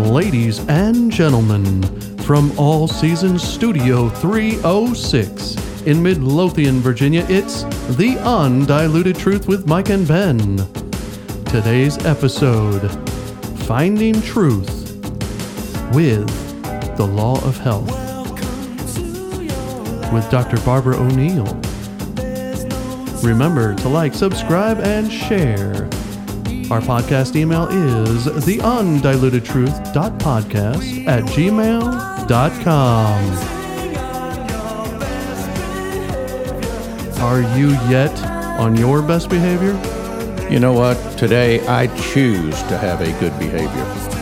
Ladies and gentlemen, from All Seasons Studio 306 in Midlothian, Virginia, it's The Undiluted Truth with Mike and Ben. Today's episode Finding Truth with the Law of Health with Dr. Barbara O'Neill. Remember to like, subscribe, and share. Our podcast email is theundilutedtruth.podcast at gmail.com. Are you yet on your best behavior? You know what? Today I choose to have a good behavior.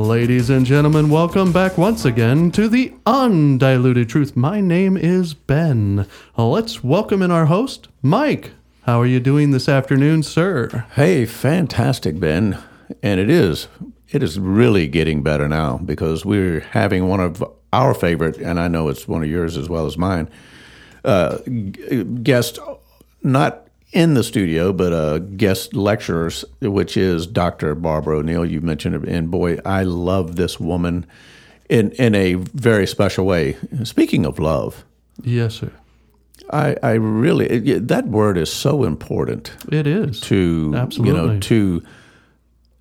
Ladies and gentlemen, welcome back once again to the Undiluted Truth. My name is Ben. Let's welcome in our host, Mike. How are you doing this afternoon, sir? Hey, fantastic, Ben. And it is. It is really getting better now because we're having one of our favorite, and I know it's one of yours as well as mine, uh, guest, not in the studio, but uh, guest lecturers, which is Dr. Barbara O'Neill. You mentioned it, and boy, I love this woman in in a very special way. Speaking of love, Yes, sir. I, I really it- that word is so important It is. to you Absolutely. know to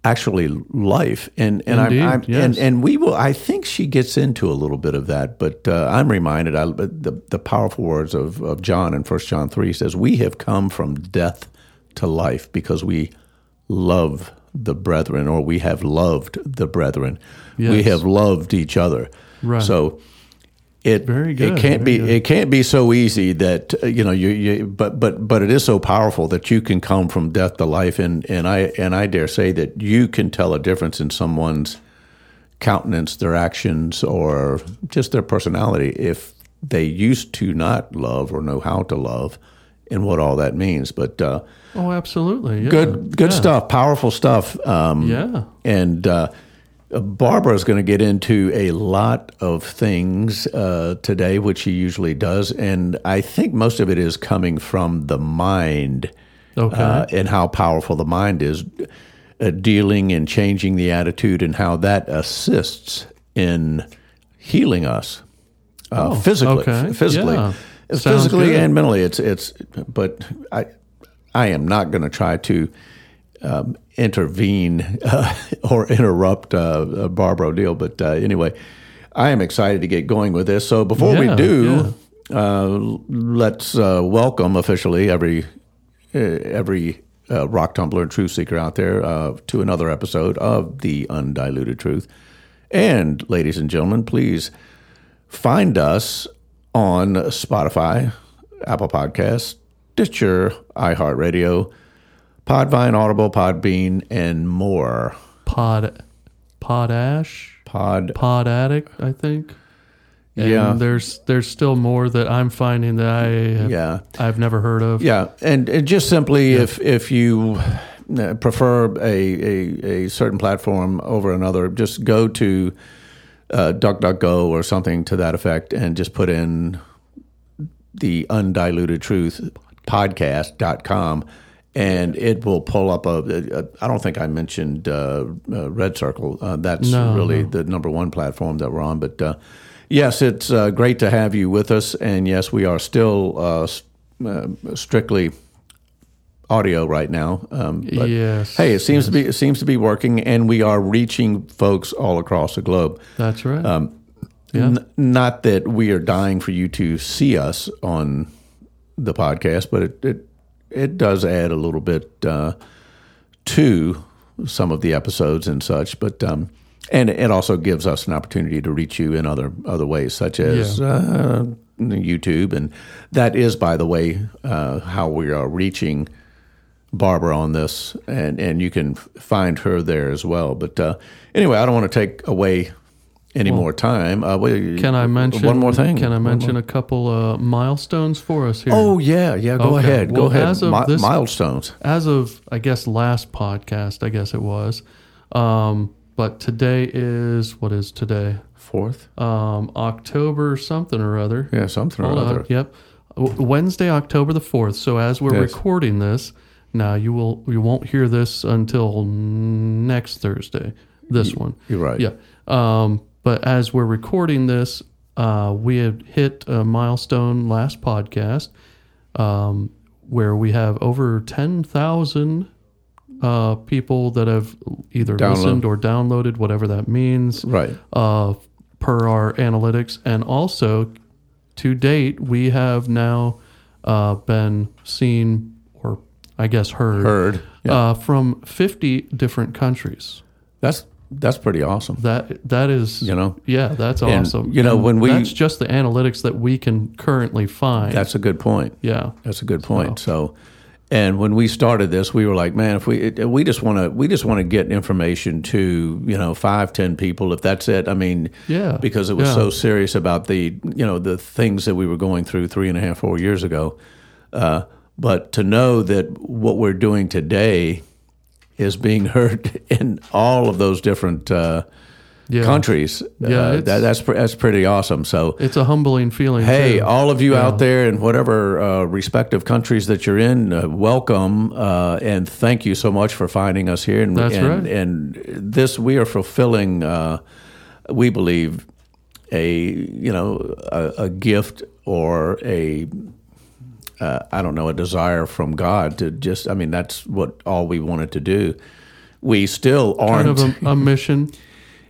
actually life and and Indeed, I'm, I'm yes. and and we will I think she gets into a little bit of that but uh, I'm reminded I, the the powerful words of, of John in 1 John 3 says we have come from death to life because we love the brethren or we have loved the brethren we have loved each other Right. so it Very good, It can't very be good. it can't be so easy that uh, you know you, you but but but it is so powerful that you can come from death to life and and I and I dare say that you can tell a difference in someone's countenance, their actions, or just their personality if they used to not love or know how to love, and what all that means. But uh, Oh, absolutely. Yeah. good good Yeah. stuff, powerful stuff. Um, Yeah. and uh, Barbara is going to get into a lot of things uh, today, which she usually does, and I think most of it is coming from the mind Okay. uh, and how powerful the mind is, uh, dealing and changing the attitude, and how that assists in healing us uh, physically, Oh, okay. physically, Yeah. Physically and mentally. It's it's, but I I am not going to try to um, intervene uh, or interrupt uh, uh, Barbara O'Neill. But uh, anyway, I am excited to get going with this. So before Yeah, we do, uh, let's uh, welcome officially every every uh, rock tumbler and truth seeker out there uh, to another episode of the Undiluted Truth. And ladies and gentlemen, please find us on Spotify, Apple Podcasts, Stitcher, iHeartRadio, Podvine, Audible, Podbean, and more. Pod, Podash, Pod, Pod Addict, I think. And Yeah. There's there's still more that I'm finding that I have, yeah, I've never heard of. yeah, and, and just simply if if you uh, prefer a, a, a certain platform over another, just go to uh, DuckDuckGo or something to that effect, and just put in the undiluted truth podcast.com and it will pull up a, a I don't think I mentioned uh, uh, Red Circle. Uh, that's No, really no. the number one platform that we're on. But uh, yes, it's uh, great to have you with us. And yes, we are still uh, uh, strictly audio right now. Um, but Yes, Hey, it seems to be it seems to be working, and we are reaching folks all across the globe. That's right. Um, yeah. N- not that we are dying for you to see us on the podcast, but it it, it does add a little bit uh, to some of the episodes and such. But um, and it also gives us an opportunity to reach you in other other ways, such as uh, YouTube, and that is, by the way, uh, how we are reaching. Barbara on this, and, and you can find her there as well. But uh, anyway, I don't want to take away any more time. Uh, wait, Can I mention one more thing? Can I mention a couple uh, milestones for us here? Oh yeah, yeah. Go Okay. ahead. Well, Go ahead. as of Mi- this- milestones. as of I guess last podcast, I guess it was. Um, but today is what is today? Fourth. Um, October something or other. Yeah, something Hold or on. other. Yep. Wednesday, October the fourth. So as we're Yes. recording this, now you will you won't hear this until next Thursday. This one, you're right. Yeah. Um, but as we're recording this, uh, we had hit a milestone last podcast um, where we have over ten thousand uh, people that have either Download. listened or downloaded, whatever that means Right. uh, per our analytics. And also, to date, we have now uh, been seen, or I guess heard, Heard. Yeah. uh, from 50 different countries. that's that's pretty awesome. That That is, You know? yeah, that's And, awesome. you know, And when we- That's just the analytics that we can currently find. That's a good point. yeah. That's a good point. So, and when we started this, we were like, man, if we it, we just want to we just want to get information to you know five ten people if that's it. I mean, Yeah. because it was Yeah. so serious about the you know the things that we were going through three and a half four years ago. Uh, but to know that what we're doing today is being heard in all of those different uh, Yeah. countries, Yeah, uh, that, that's that's pretty awesome. So. It's a humbling feeling. Hey, too. all of you Yeah. out there in whatever uh, respective countries that you're in, uh, welcome uh, and thank you so much for finding us here. And, That's and, right. And this, we are fulfilling, uh, we believe, a you know a, a gift or a uh, I don't know a desire from God to just. I mean, that's what all we wanted to do. We still aren't kind of a, a mission.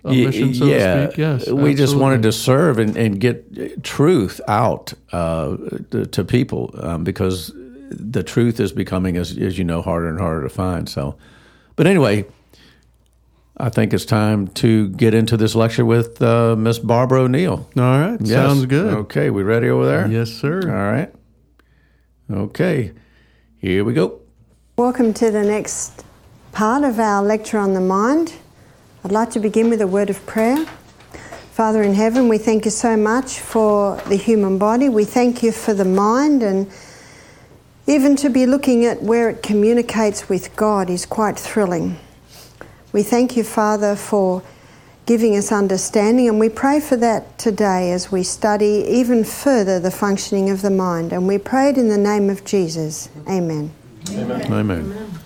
A mission, so to speak. Yes. we just wanted to serve and, and get truth out uh, to, to people um, because the truth is becoming, as, as you know, harder and harder to find. So, but anyway, I think it's time to get into this lecture with uh, Miss Barbara O'Neill. All right. Yes. Sounds good. Okay, we ready over there? Yes, sir. All right. Okay, here we go. Welcome to the next part of our lecture on the mind. I'd like to begin with a word of prayer. Father in heaven, we thank you so much for the human body. We thank you for the mind, and even to be looking at where it communicates with God is quite thrilling. We thank you, Father, for giving us understanding, and we pray for that today as we study even further the functioning of the mind. And we pray it in the name of Jesus. Amen. Amen. Amen.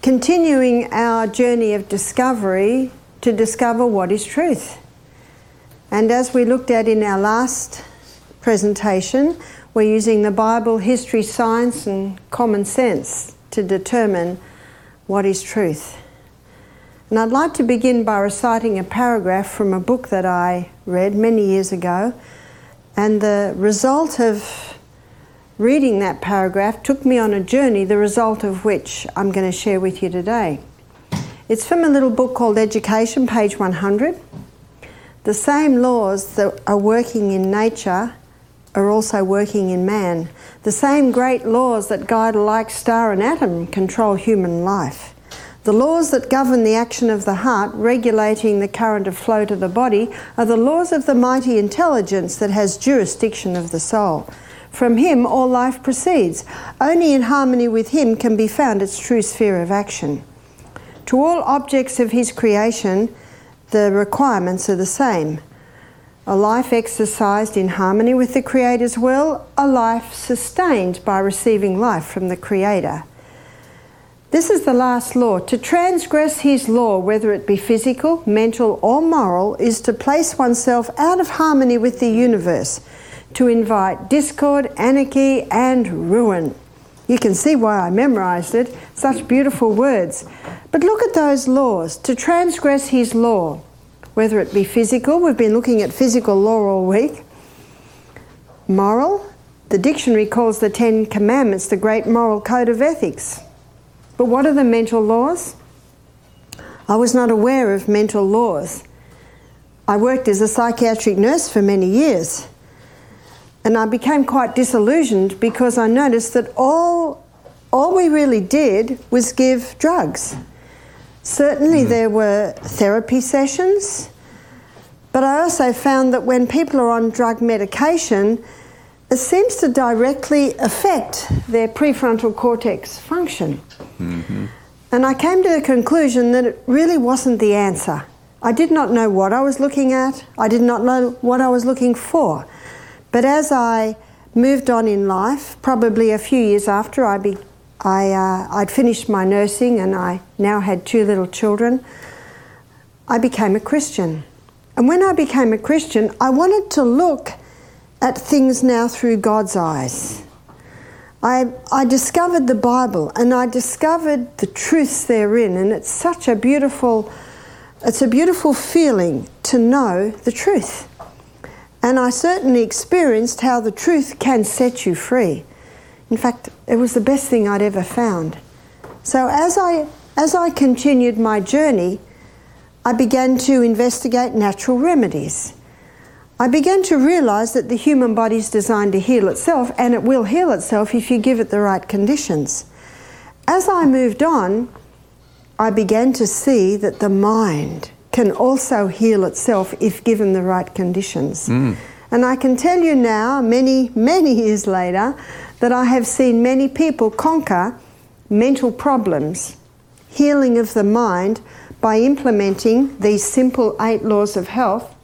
continuing our journey of discovery to discover what is truth. And as we looked at in our last presentation, we're using the Bible, history, science, and common sense to determine what is truth. And I'd like to begin by reciting a paragraph from a book that I read many years ago. And the result of reading that paragraph took me on a journey, the result of which I'm going to share with you today. It's from a little book called Education, page 100. The same laws that are working in nature are also working in man. The same great laws that guide a like star and atom control human life. The laws that govern the action of the heart, regulating the current of flow to the body, are the laws of the mighty intelligence that has jurisdiction of the soul. From him, all life proceeds. Only in harmony with him can be found its true sphere of action. To all objects of his creation, the requirements are the same. A life exercised in harmony with the Creator's will, a life sustained by receiving life from the Creator. This is the last law. To transgress his law, whether it be physical, mental, or moral, is to place oneself out of harmony with the universe, to invite discord, anarchy, and ruin. You can see why I memorized it. Such beautiful words. But look at those laws. To transgress his law, whether it be physical, we've been looking at physical law all week, moral, the dictionary calls the Ten Commandments the great moral code of ethics. But what are the mental laws? I was not aware of mental laws. I worked as a psychiatric nurse for many years. And I became quite disillusioned because I noticed that all, all we really did was give drugs. Certainly, hmm. there were therapy sessions, but I also found that when people are on drug medication, seems to directly affect their prefrontal cortex function. And I came to the conclusion that it really wasn't the answer. I did not know what I was looking at, I did not know what I was looking for. But as I moved on in life, probably a few years after I, be, I, uh, I'd finished my nursing and I now had two little children, I became a Christian. And when I became a Christian, I wanted to look at things now through God's eyes. I, I discovered the Bible and I discovered the truths therein, and it's such a beautiful, it's a beautiful feeling to know the truth. And I certainly experienced how the truth can set you free. In fact, it was the best thing I'd ever found. So as I, as I continued my journey, I began to investigate natural remedies. I began to realize that the human body is designed to heal itself, and it will heal itself if you give it the right conditions. As I moved on, I began to see that the mind can also heal itself if given the right conditions. Mm. And I can tell you now, many, many years later, that I have seen many people conquer mental problems, healing of the mind, by implementing these simple eight laws of health,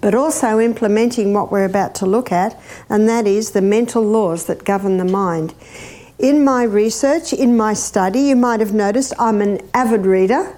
but also implementing what we're about to look at, and that is the mental laws that govern the mind. In my research, in my study, you might have noticed I'm an avid reader.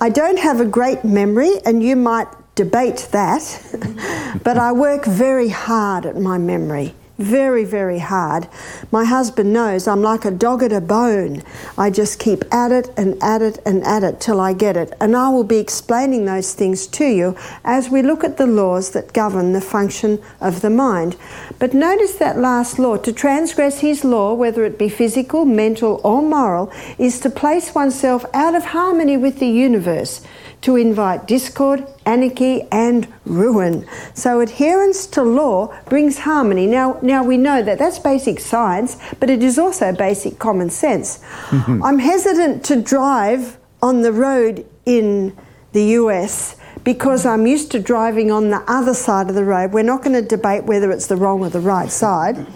I don't have a great memory, and you might debate that, but I work very hard at my memory very, very hard. My husband knows I'm like a dog at a bone. I just keep at it and at it and at it till I get it. And I will be explaining those things to you as we look at the laws that govern the function of the mind. But notice that last law to transgress his law, whether it be physical, mental, or moral, is to place oneself out of harmony with the universe to invite discord, anarchy, and ruin. So adherence to law brings harmony. Now, now we know that that's basic science, but it is also basic common sense. Mm-hmm. I'm hesitant to drive on the road in the US because I'm used to driving on the other side of the road. We're not going to debate whether it's the wrong or the right side.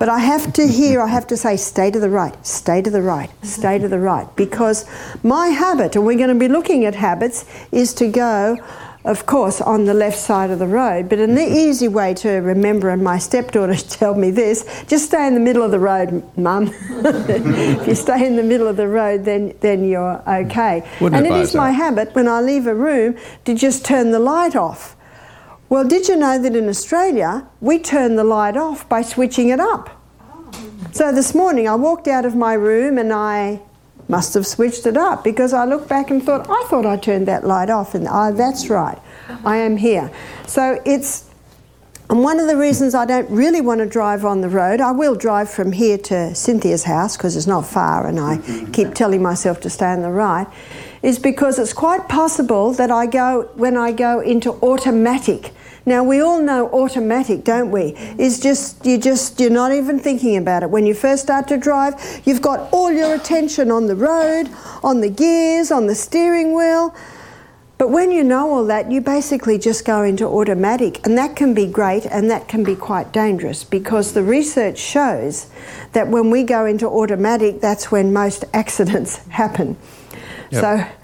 But I have to hear, I have to say, stay to the right, stay to the right, stay to the right. Because my habit, and we're going to be looking at habits, is to go, of course, on the left side of the road. But an mm-hmm. easy way to remember, and my stepdaughter told me this just stay in the middle of the road, mum. if you stay in the middle of the road, then, then you're okay. Wouldn't and it is that. my habit when I leave a room to just turn the light off well, did you know that in Australia we turn the light off by switching it up? So this morning I walked out of my room and I must have switched it up because I looked back and thought, I thought I turned that light off, and oh, that's right, I am here. So it's and one of the reasons I don't really want to drive on the road, I will drive from here to Cynthia's house because it's not far and I mm-hmm. keep telling myself to stay on the right, is because it's quite possible that I go, when I go into automatic, now we all know automatic, don't we? Is just you just you're not even thinking about it. When you first start to drive, you've got all your attention on the road, on the gears, on the steering wheel. But when you know all that, you basically just go into automatic, and that can be great and that can be quite dangerous because the research shows that when we go into automatic, that's when most accidents happen. Yep. So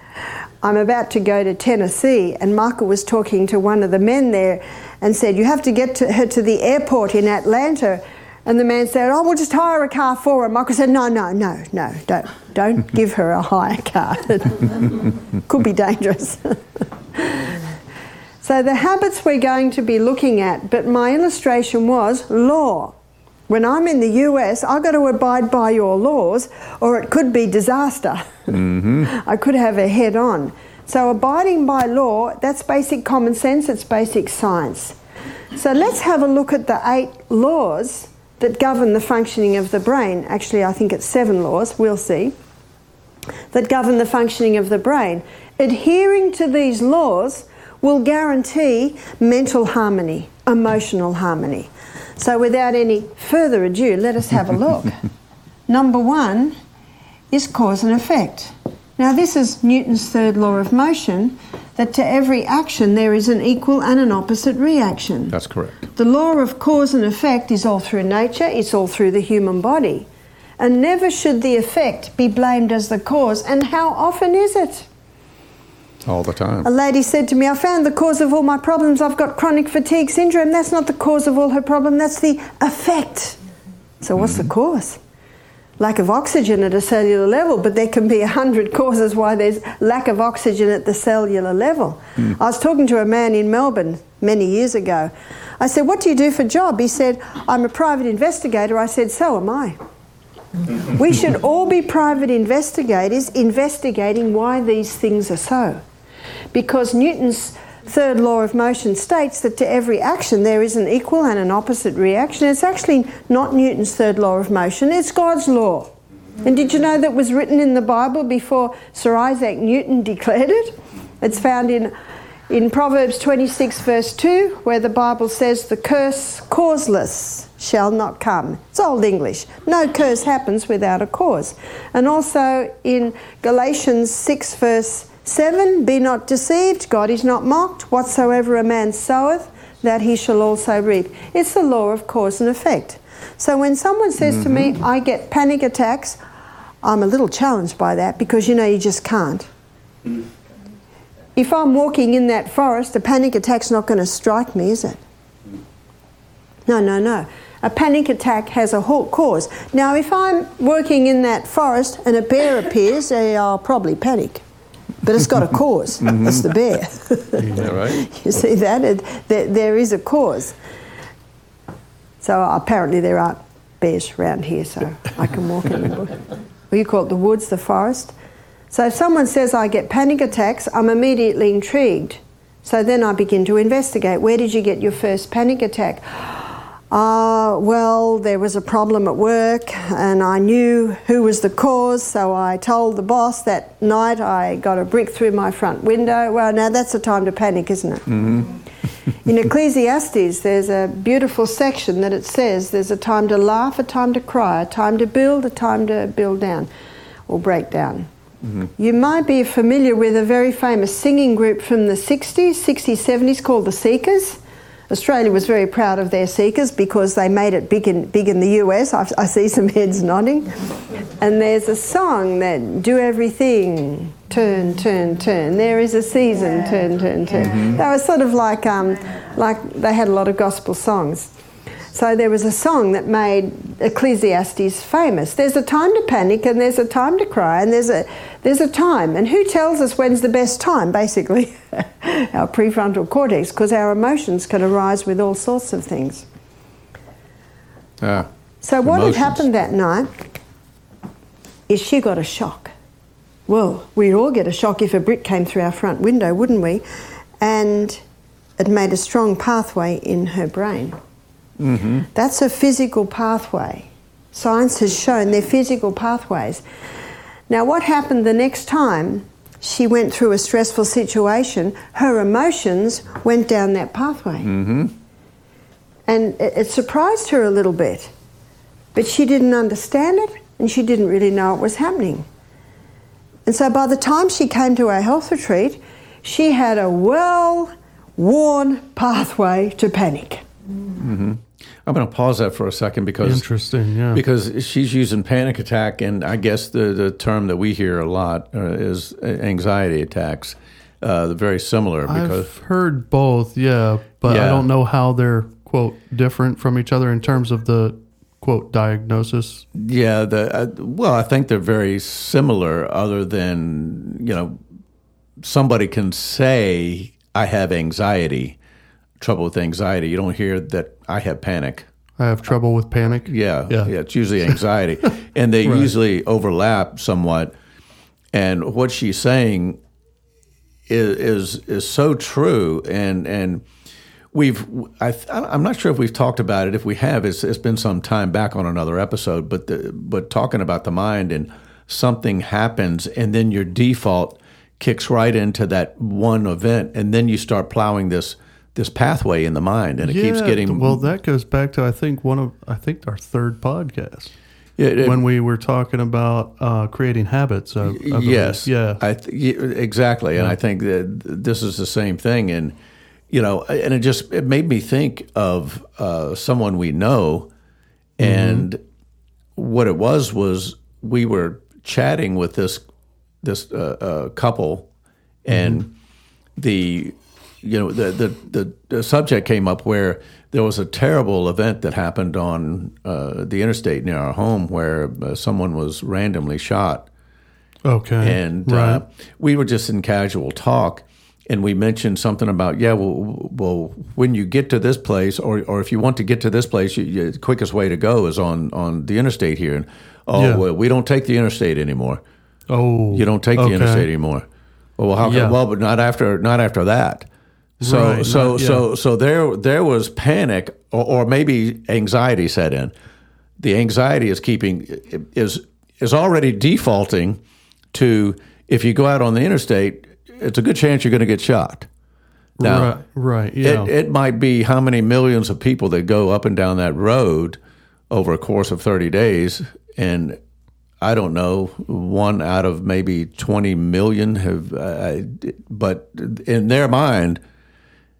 I'm about to go to Tennessee, and Michael was talking to one of the men there and said, You have to get to her to the airport in Atlanta. And the man said, Oh, we'll just hire a car for her. Michael said, No, no, no, no, don't, don't give her a hire car. Could be dangerous. so, the habits we're going to be looking at, but my illustration was law. When I'm in the US, I've got to abide by your laws, or it could be disaster. Mm-hmm. I could have a head on. So, abiding by law, that's basic common sense, it's basic science. So, let's have a look at the eight laws that govern the functioning of the brain. Actually, I think it's seven laws, we'll see, that govern the functioning of the brain. Adhering to these laws will guarantee mental harmony, emotional harmony. So, without any further ado, let us have a look. Number one is cause and effect. Now, this is Newton's third law of motion that to every action there is an equal and an opposite reaction. That's correct. The law of cause and effect is all through nature, it's all through the human body. And never should the effect be blamed as the cause. And how often is it? All the time. A lady said to me, I found the cause of all my problems. I've got chronic fatigue syndrome. That's not the cause of all her problem, that's the effect. So, what's the mm-hmm. cause? Lack of oxygen at a cellular level, but there can be a hundred causes why there's lack of oxygen at the cellular level. Mm. I was talking to a man in Melbourne many years ago. I said, What do you do for a job? He said, I'm a private investigator. I said, So am I. we should all be private investigators investigating why these things are so. Because Newton's third law of motion states that to every action there is an equal and an opposite reaction. It's actually not Newton's third law of motion, it's God's law. And did you know that was written in the Bible before Sir Isaac Newton declared it? It's found in, in Proverbs 26, verse 2, where the Bible says, The curse causeless shall not come. It's Old English. No curse happens without a cause. And also in Galatians 6, verse 7 Be not deceived, God is not mocked. Whatsoever a man soweth, that he shall also reap. It's the law of cause and effect. So when someone says mm-hmm. to me, I get panic attacks, I'm a little challenged by that because you know you just can't. If I'm walking in that forest, a panic attack's not going to strike me, is it? No, no, no. A panic attack has a cause. Now, if I'm working in that forest and a bear appears, I'll probably panic but it's got a cause. mm-hmm. That's the bear. yeah, right. You see that? It, there, there is a cause. So apparently there aren't bears around here, so I can walk in the bush. Well, you call it the woods, the forest. So if someone says I get panic attacks, I'm immediately intrigued. So then I begin to investigate. Where did you get your first panic attack? Uh, well, there was a problem at work and I knew who was the cause, so I told the boss that night I got a brick through my front window. Well, now that's a time to panic, isn't it? Mm-hmm. In Ecclesiastes, there's a beautiful section that it says there's a time to laugh, a time to cry, a time to build, a time to build down or break down. Mm-hmm. You might be familiar with a very famous singing group from the 60s, 60s, 70s called the Seekers. Australia was very proud of their seekers because they made it big in, big in the US. I, I see some heads nodding. And there's a song that do everything, turn, turn, turn. There is a season, turn, turn, turn. Mm-hmm. They were sort of like, um, like they had a lot of gospel songs. So there was a song that made Ecclesiastes famous. There's a time to panic and there's a time to cry and there's a there's a time. And who tells us when's the best time? Basically, our prefrontal cortex, because our emotions can arise with all sorts of things. Ah, so what emotions. had happened that night is she got a shock. Well, we'd all get a shock if a brick came through our front window, wouldn't we? And it made a strong pathway in her brain. Mm-hmm. That's a physical pathway. Science has shown they're physical pathways. Now, what happened the next time she went through a stressful situation? Her emotions went down that pathway. Mm-hmm. And it, it surprised her a little bit. But she didn't understand it and she didn't really know it was happening. And so by the time she came to our health retreat, she had a well worn pathway to panic. Mm-hmm. I'm going to pause that for a second because interesting, yeah. Because she's using panic attack, and I guess the the term that we hear a lot uh, is anxiety attacks. Uh, very similar. Because I've heard both, yeah, but yeah. I don't know how they're quote different from each other in terms of the quote diagnosis. Yeah, the uh, well, I think they're very similar. Other than you know, somebody can say I have anxiety trouble with anxiety. You don't hear that I have panic. I have trouble with panic. Yeah, yeah, yeah it's usually anxiety, and they right. usually overlap somewhat. And what she's saying is is is so true, and and we've I, I'm not sure if we've talked about it. If we have, it's, it's been some time back on another episode. But the, but talking about the mind and something happens, and then your default kicks right into that one event, and then you start plowing this this pathway in the mind, and it yeah, keeps getting. Well, that goes back to I think one of I think our third podcast. Yeah, it, when we were talking about uh, creating habits. I, I yes, yeah, I th- exactly, yeah. and I think that this is the same thing, and you know, and it just it made me think of uh, someone we know, and mm-hmm. what it was was we were chatting with this this uh, uh couple, and. Mm-hmm the you know the, the the the subject came up where there was a terrible event that happened on uh, the interstate near our home where uh, someone was randomly shot, Okay. and right. uh, we were just in casual talk. And we mentioned something about yeah, well, well, when you get to this place, or, or if you want to get to this place, you, you, the quickest way to go is on, on the interstate here. And oh, Yeah. well, we don't take the interstate anymore. oh, You don't take okay. the interstate anymore. Well, how Yeah. come? Well, but not after not after that. So Right, so not- so so there there was panic or, or maybe anxiety set in. The anxiety is keeping is is already defaulting to if you go out on the interstate, it's a good chance you're going to get shot. Now, right. Right. Yeah. it, it might be how many millions of people that go up and down that road over a course of 30 days. And I don't know, one out of maybe 20 million have, uh, but in their mind,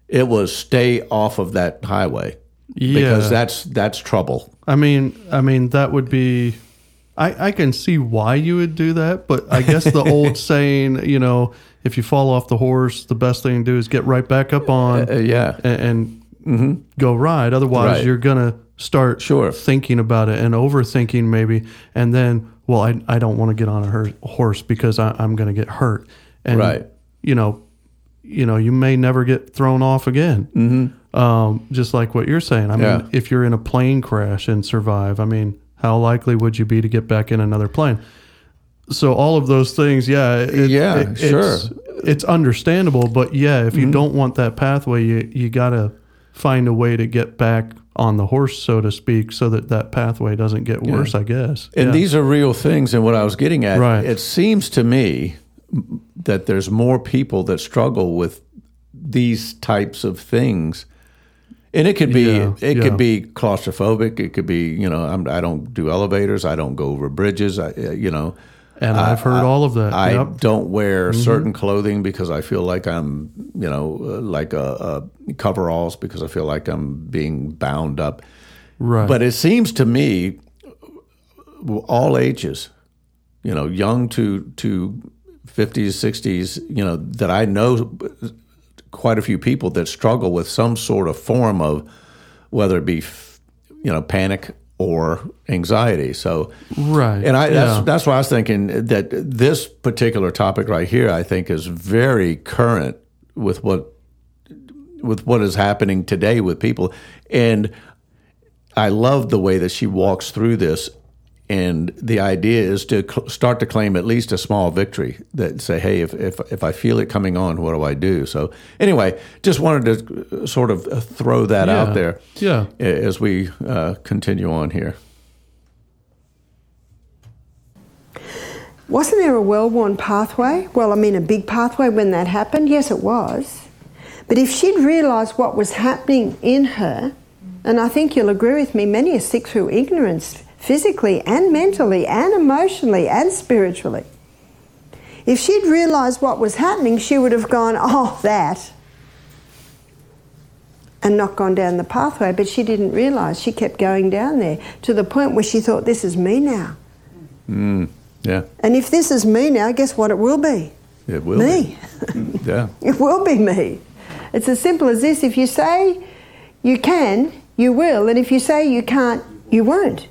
it was stay off of that highway because that's that's trouble. I mean, I mean that would be. I, I can see why you would do that, but I guess the old saying, you know, if you fall off the horse, the best thing to do is get right back up on Uh, yeah, and, and go ride. Otherwise, Right. you're gonna start Sure. thinking about it and overthinking maybe, and then, well, I, I don't want to get on a her- horse because I, I'm gonna get hurt. And Right. you know, you know, you may never get thrown off again. Mm-hmm. Um, just like what you're saying. I mean, Yeah. if you're in a plane crash and survive, I mean, how likely would you be to get back in another plane? So all of those things, yeah, it, Yeah, it- sure. It's, it's understandable, but yeah, if you Mm-hmm. don't want that pathway, you you got to find a way to get back on the horse, so to speak, so that that pathway doesn't get worse. I guess. And Yeah. these are real things. And what I was getting at, Right. it seems to me that there's more people that struggle with these types of things. And it could be Yeah, it yeah. could be claustrophobic. It could be you know I'm, I don't do elevators. I don't go over bridges. I uh, you know and I've heard all of that. I Yep. don't wear certain clothing because I feel like I'm, you know, uh, like a, a coveralls because I feel like I'm being bound up. Right. But it seems to me, all ages, you know, young to to fifties, sixties, you know, that I know quite a few people that struggle with some sort of form of whether it be, you know, panic or anxiety. So Right. and I that's Yeah. that's why I was thinking that this particular topic right here, I think, is very current with what with what is happening today with people. And I love the way that she walks through this. And the idea is to cl- start to claim at least a small victory. That say, hey, if, if if I feel it coming on, what do I do? So anyway, just wanted to uh, sort of uh, throw that Yeah. out there Yeah. as we uh, continue on here. Wasn't there a well worn pathway? Well, I mean, a big pathway when that happened? Yes, it was. But if she'd realised what was happening in her, and I think you'll agree with me, many are sick through ignorance, physically and mentally and emotionally and spiritually. If she'd realised what was happening, she would have gone, oh, that, and not gone down the pathway. But she didn't realise. She kept going down there to the point where she thought, this is me now. Mm, yeah, And if this is me now, guess what it will be? it will me. be. Yeah. It will be me. It's as simple as this. If you say you can, you will. And if you say you can't, you won't.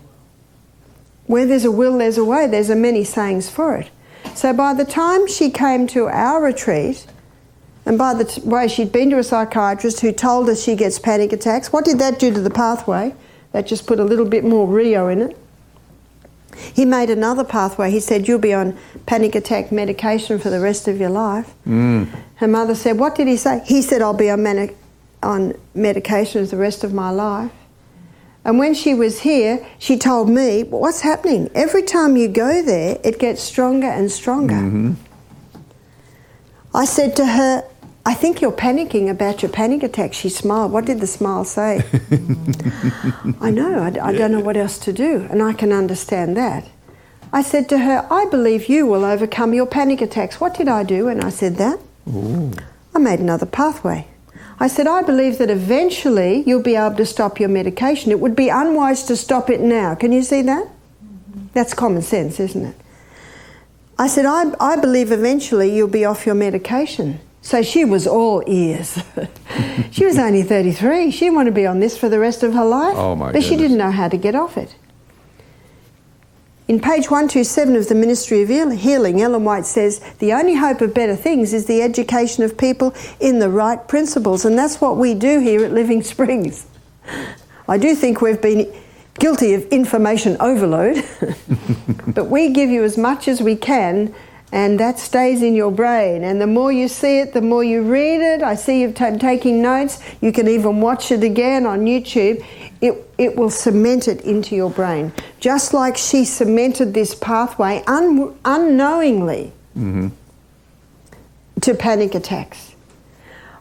Where there's a will, there's a way. There's a many sayings for it. So by the time she came to our retreat, and by the t- way she'd been to a psychiatrist who told her she gets panic attacks, what did that do to the pathway? That just put a little bit more Rio in it. He made another pathway. He said, You'll be on panic attack medication for the rest of your life. Mm. Her mother said, What did he say? He said, I'll be on, manic- on medication for the rest of my life. And when she was here, she told me, What's happening? Every time you go there, it gets stronger and stronger. Mm-hmm. I said to her, I think you're panicking about your panic attack. She smiled. What did the smile say? I know, I, I don't know what else to do, and I can understand that. I said to her, I believe you will overcome your panic attacks. What did I do? when I said that. I made another pathway. I said, I believe that eventually you'll be able to stop your medication. It would be unwise to stop it now. Can you see that? That's common sense, isn't it? I said, I, I believe eventually you'll be off your medication. So she was all ears. she was only 33. She didn't want to be on this for the rest of her life. Oh, my But she didn't know how to get off it. In page 127 of the Ministry of Healing, Ellen White says, The only hope of better things is the education of people in the right principles. And that's what we do here at Living Springs. I do think we've been guilty of information overload, but we give you as much as we can, and that stays in your brain. And the more you see it, the more you read it. I see you've ta taking notes. You can even watch it again on YouTube. It, it will cement it into your brain. Just like she cemented this pathway un, unknowingly mm-hmm. to panic attacks.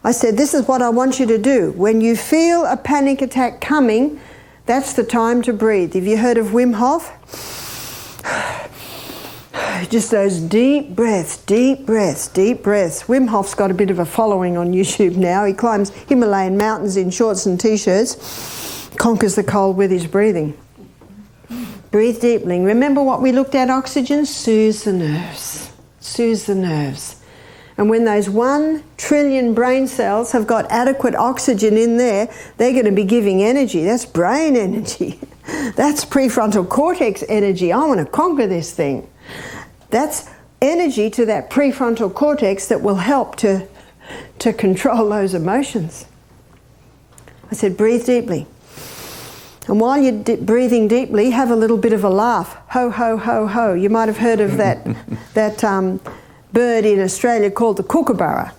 I said, This is what I want you to do. When you feel a panic attack coming, that's the time to breathe. Have you heard of Wim Hof? Just those deep breaths, deep breaths, deep breaths. Wim Hof's got a bit of a following on YouTube now. He climbs Himalayan mountains in shorts and t shirts, conquers the cold with his breathing. Breathe deeply. Remember what we looked at oxygen? Soothes the nerves. Soothes the nerves. And when those one trillion brain cells have got adequate oxygen in there, they're going to be giving energy. That's brain energy. That's prefrontal cortex energy. I want to conquer this thing. That's energy to that prefrontal cortex that will help to, to control those emotions. I said, breathe deeply. And while you're di- breathing deeply, have a little bit of a laugh. Ho, ho, ho, ho. You might have heard of that, that um, bird in Australia called the kookaburra.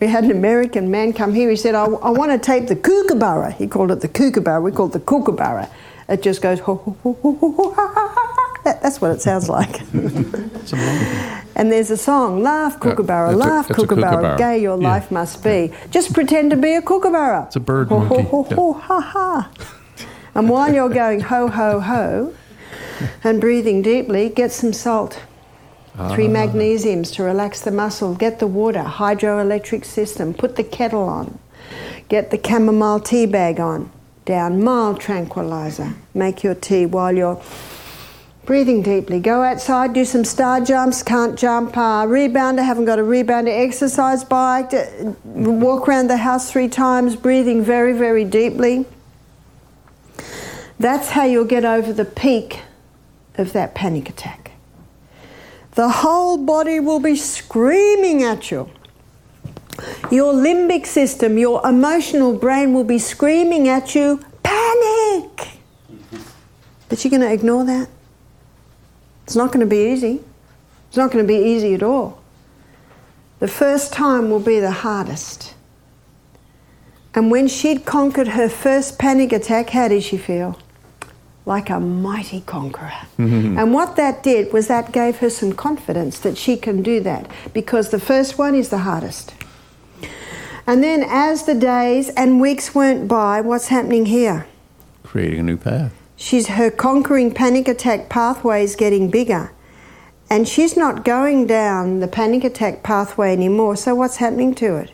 We had an American man come here. He said, I, I want to tape the kookaburra. He called it the kookaburra. We called it the kookaburra. It just goes, ho, ho, ho, ho, ho, ho, ha, ha, ha. That, that's what it sounds like. And there's a song, Laugh Kookaburra, a- Laugh a Kookaburra, kookaburra. gay your Yeah. life must be. Just pretend to be a kookaburra. It's a bird ho, monkey, Ho, ho, yeah. ho, ha, ha. And while you're going ho, ho, ho, and breathing deeply, get some salt. Three ah. magnesiums to relax the muscle. Get the water, hydroelectric system. Put the kettle on. Get the chamomile tea bag on. Down mild tranquilizer. Make your tea while you're breathing deeply. Go outside, do some star jumps. Can't jump. Uh, rebounder. Haven't got a rebounder. Exercise bike. Walk around the house three times. Breathing very, very deeply. That's how you'll get over the peak of that panic attack. The whole body will be screaming at you. Your limbic system, your emotional brain will be screaming at you, panic! But you're going to ignore that? It's not going to be easy. It's not going to be easy at all. The first time will be the hardest. And when she'd conquered her first panic attack, how did she feel? Like a mighty conqueror. Mm-hmm. And what that did was that gave her some confidence that she can do that because the first one is the hardest. And then as the days and weeks went by, what's happening here? Creating a new path. She's her conquering panic attack pathway is getting bigger. And she's not going down the panic attack pathway anymore. So what's happening to it?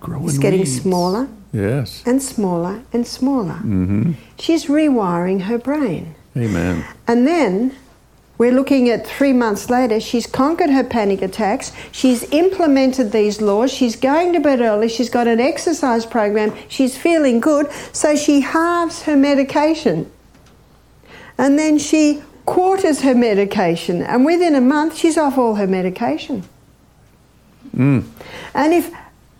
growing It's getting weeds. smaller Yes. and smaller and smaller. Mm-hmm. She's rewiring her brain. Amen. And then we're looking at three months later, she's conquered her panic attacks, she's implemented these laws, she's going to bed early, she's got an exercise program, she's feeling good, so she halves her medication. And then she quarters her medication, and within a month, she's off all her medication. Mm. And if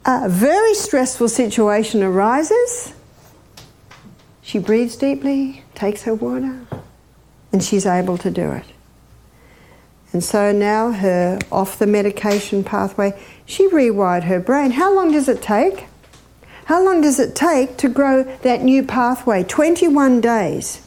a very stressful situation arises, she breathes deeply, takes her water, and she's able to do it. And so now her off the medication pathway, she rewired her brain. How long does it take? How long does it take to grow that new pathway? 21 days.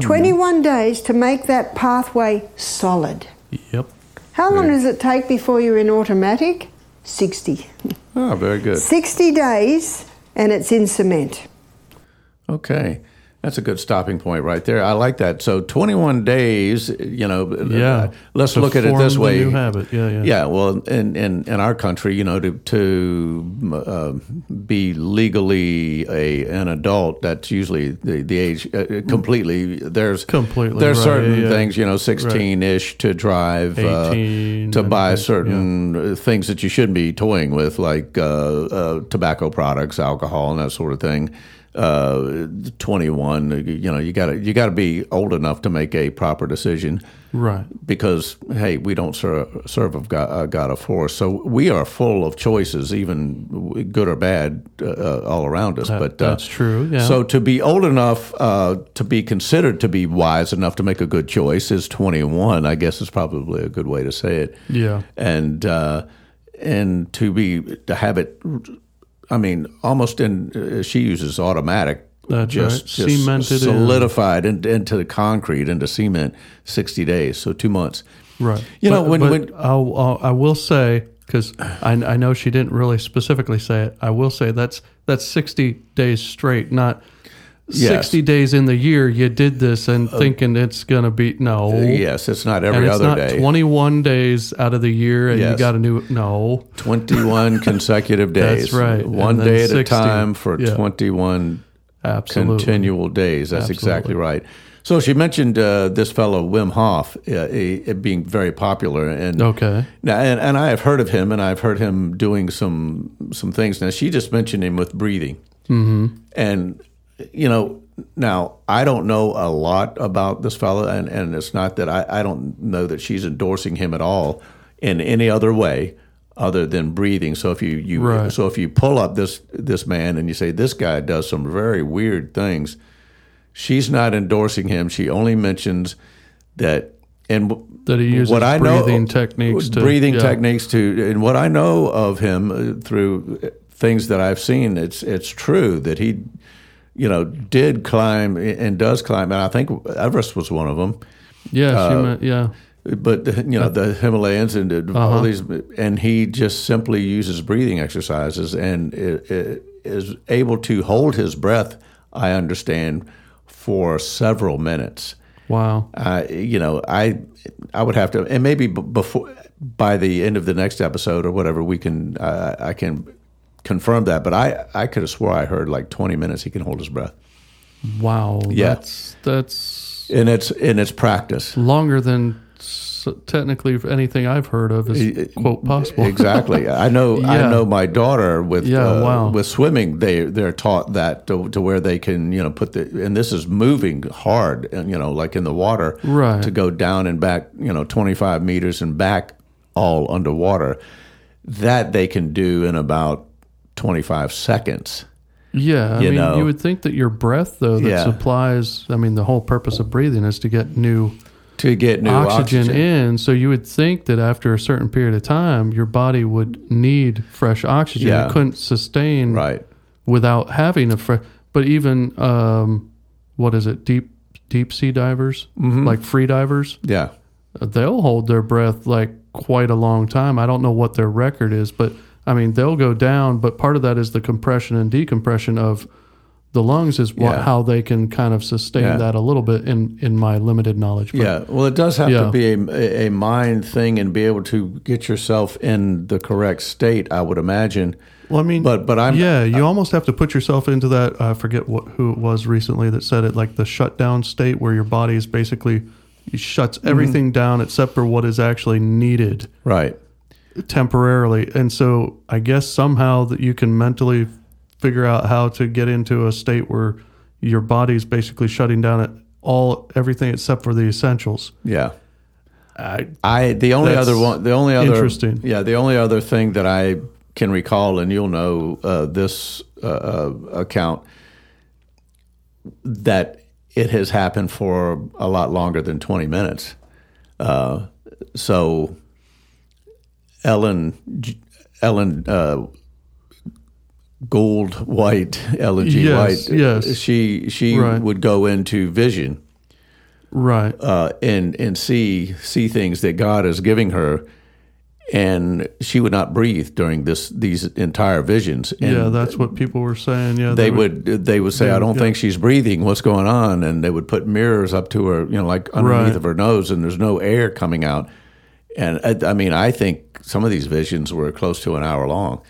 21 days to make that pathway solid. Yep. How long Right. does it take before you're in automatic? 60. Oh, very good. 60 days and it's in cement. Okay. That's a good stopping point right there. I like that. So 21 days, you know, Yeah. uh, let's To look at it this way. new habit. Yeah, yeah. Yeah, well, in, in, in our country, you know, to to uh, be legally a an adult, that's usually the, the age uh, completely. There's Completely, There's right, certain yeah. things, you know, 16 ish to drive, uh, 18 to buy certain uh things that you shouldn't be toying with, like uh, uh, tobacco products, alcohol, and that sort of thing. Uh, 21, you know, you got to you got to be old enough to make a proper decision Right. because hey, we don't serve, serve a God, a God of force, so we are full of choices, even good or bad, uh, uh, all around us. That- but uh, that's true, yeah. So to be old enough uh, to be considered to be wise enough to make a good choice is twenty one. I guess is probably a good way to say it. Yeah. and uh, and to be to have it. I mean, almost in uh, she uses automatic. That's just, right. just Cemented solidified in, into the concrete, into cement, sixty days, so two months. Right. You know, when- but when- I'll, I'll, I will say because I, I know she didn't really specifically say it. I will say that's that's sixty days straight, not Yes. Uh, sixty days in the year. You did this and thinking it's gonna be no. Yes, it's not and every it's other not day. 21 days out of the year and you got a new no 21 consecutive days. That's right. One day at 60. a time for Yeah. 21 absolutely continual days. That's exactly right. So she mentioned uh, this fellow Wim Hof uh, uh, being very popular, and okay now, and, and I have heard of him, and I've heard him doing some some things. Now she just mentioned him with breathing, mm-hmm. and you know, now I don't know a lot about this fellow, and, and it's not that I, I don't know that she's endorsing him at all in any other way other than breathing. So if you, you Right. so if you pull up this this man and you say this guy does some very weird things, she's not endorsing him. She only mentions that and That he uses what I breathing know, techniques to- breathing yeah. techniques to, and what I know of him uh, through things that I've seen, it's it's true that he, you know, did climb and does climb, and I think Everest was one of them. yeah Uh, she meant yeah But you know the Himalayas and uh, Uh-huh. all these, and he just simply uses breathing exercises and i- i- is able to hold his breath. I understand for several minutes. wow Uh, you know, I I would have to, and maybe b- before by the end of the next episode or whatever, we can uh, I can confirm that. But I I could have swore I heard like twenty minutes he can hold his breath, wow Yeah. that's that's and it's and it's practice. longer than technically anything I've heard of is quote possible. exactly. I know. I know my daughter with Yeah, uh, wow. with swimming. They they're taught that to, to where they can you know put the and this is moving hard and you know like in the water Right. to go down and back you know twenty five meters and back all underwater. That they can do in about twenty five seconds. Yeah, I You mean, know. you would think that your breath, though, that Yeah. supplies. I mean, the whole purpose of breathing is to get new To get new oxygen, oxygen, in. So you would think that after a certain period of time, your body would need fresh oxygen. Yeah. It couldn't sustain right? without having a fresh. But even um, what is it? Deep deep sea divers, Mm-hmm. like free divers, Yeah, they'll hold their breath like quite a long time. I don't know what their record is, but I mean, they'll go down. But part of that is the compression and decompression of the lungs is what, Yeah. how they can kind of sustain Yeah. that a little bit in in my limited knowledge. But Yeah, well, it does have Yeah. to be a, a mind thing and be able to get yourself in the correct state. I would imagine. Well, I mean, But- but I'm- yeah, you almost have to put yourself into that. I forget what who it was recently that said it, like the shutdown state where your body is basically shuts Mm-hmm. everything down except for what is actually needed Right. Temporarily. And so I guess somehow that you can mentally figure out how to get into a state where your body's basically shutting down at all everything except for the essentials. Yeah. I, I the only other one, the only other interesting. Yeah, the only other thing that I can recall, and you'll know uh, this uh, uh, account that it has happened for a lot longer than twenty minutes. Uh, so Ellen Ellen uh, Gould White Ellen G Yes, White yes. she she Right. would go into vision right. uh, and and see see things that God is giving her, and she would not breathe during this these entire visions. And yeah, that's what people were saying. Yeah, they would they would say, they "I don't yeah. think she's breathing. What's going on?" And they would put mirrors up to her, you know, like underneath Right. of her nose, and there's no air coming out. And I, I mean, I think some of these visions were close to an hour long.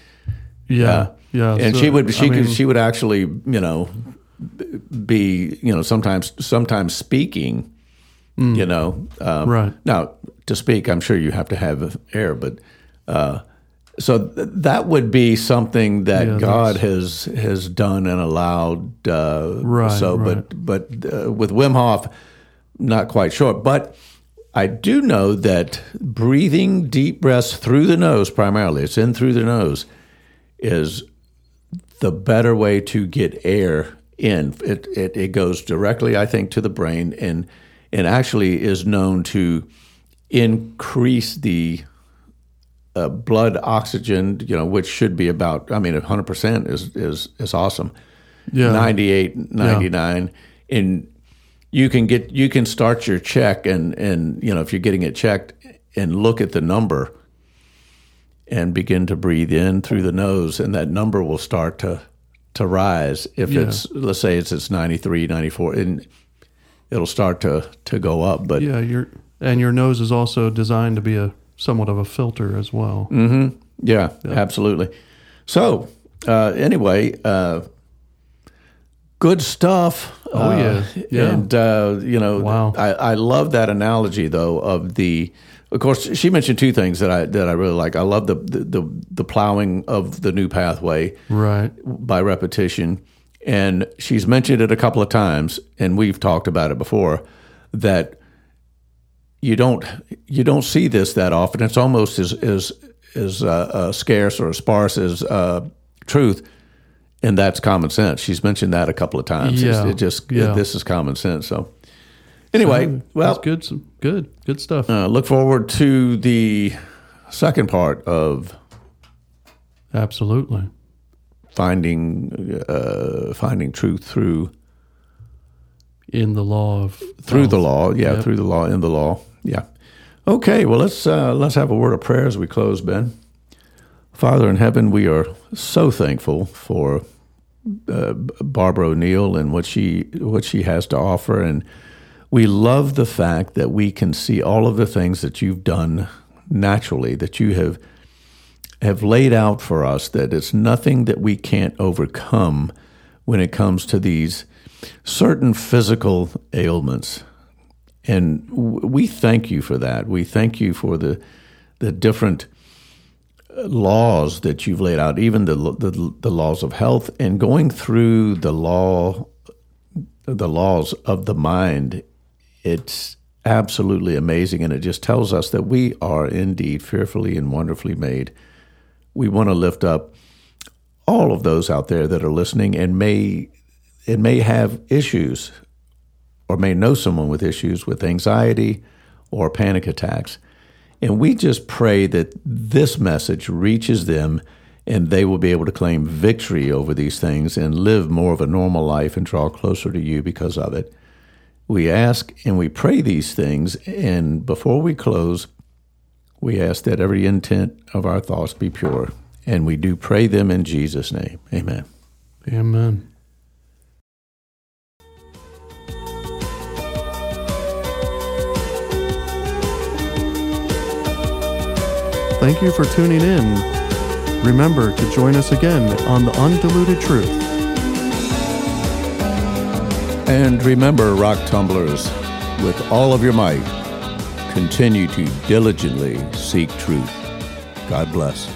Yeah, yeah. and so, she would she I mean, could she would actually you know be you know sometimes sometimes speaking you know um. Right. now to speak i'm sure you have to have air but uh, so th- that would be something that Yeah, god has has done and allowed uh, Right, so but but uh, with wim hof not quite sure but I do know that breathing deep breaths through the nose, primarily, it's in through the nose, is the better way to get air in. It, it it goes directly, I think, to the brain, and and actually is known to increase the uh, blood oxygen. You know, which should be about. I mean, hundred percent is is is awesome. Yeah. 98, 99. and you can get you can start your check and and you know if you're getting it checked and look at the number and begin to breathe in through the nose and that number will start to to rise if Yeah. it's let's say it's it's 93 94 and it'll start to to go up but Yeah, your and your nose is also designed to be a somewhat of a filter as well. mm-hmm Yeah, absolutely. So, uh, anyway, uh, good stuff. Oh, Uh, yeah. Yeah. And, uh, you know, Wow. I, I love that analogy, though, of the. Of course, she mentioned two things that I that I really like. I love the the, the, the plowing of the new pathway Right. by repetition. And she's mentioned it a couple of times, and we've talked about it before, that you don't you don't see this that often. It's almost as as as uh, uh, scarce or as sparse as uh, truth, and that's common sense. She's mentioned that a couple of times. It's- Yeah. it just Yeah. this is common sense. So anyway, well, That's good. some- Good. Good stuff. uh, look forward to the second part of Absolutely. finding uh, finding truth through In the law of through the law. Yeah, Yep. through the law, in the law. Yeah. Okay. Well, let's uh, let's have a word of prayer as we close, Ben. Father in heaven, we are so thankful for uh, Barbara O'Neill and what she what she has to offer, and we love the fact that we can see all of the things that you've done naturally, that you have have laid out for us. That it's nothing that we can't overcome when it comes to these certain physical ailments. And we thank you for that. We thank you for the the different laws that you've laid out, even the, the the laws of health, and going through the law, the laws of the mind. It's absolutely amazing, and it just tells us that we are indeed fearfully and wonderfully made. We want to lift up all of those out there that are listening and may and may have issues or may know someone with issues with anxiety or panic attacks. And we just pray that this message reaches them and they will be able to claim victory over these things and live more of a normal life and draw closer to you because of it. We ask and we pray these things. And before we close, we ask that every intent of our thoughts be pure. And we do pray them in Jesus' name. Amen. Amen. Thank you for tuning in. Remember to join us again on The Undiluted Truth. And remember, rock tumblers, with all of your might, continue to diligently seek truth. God bless.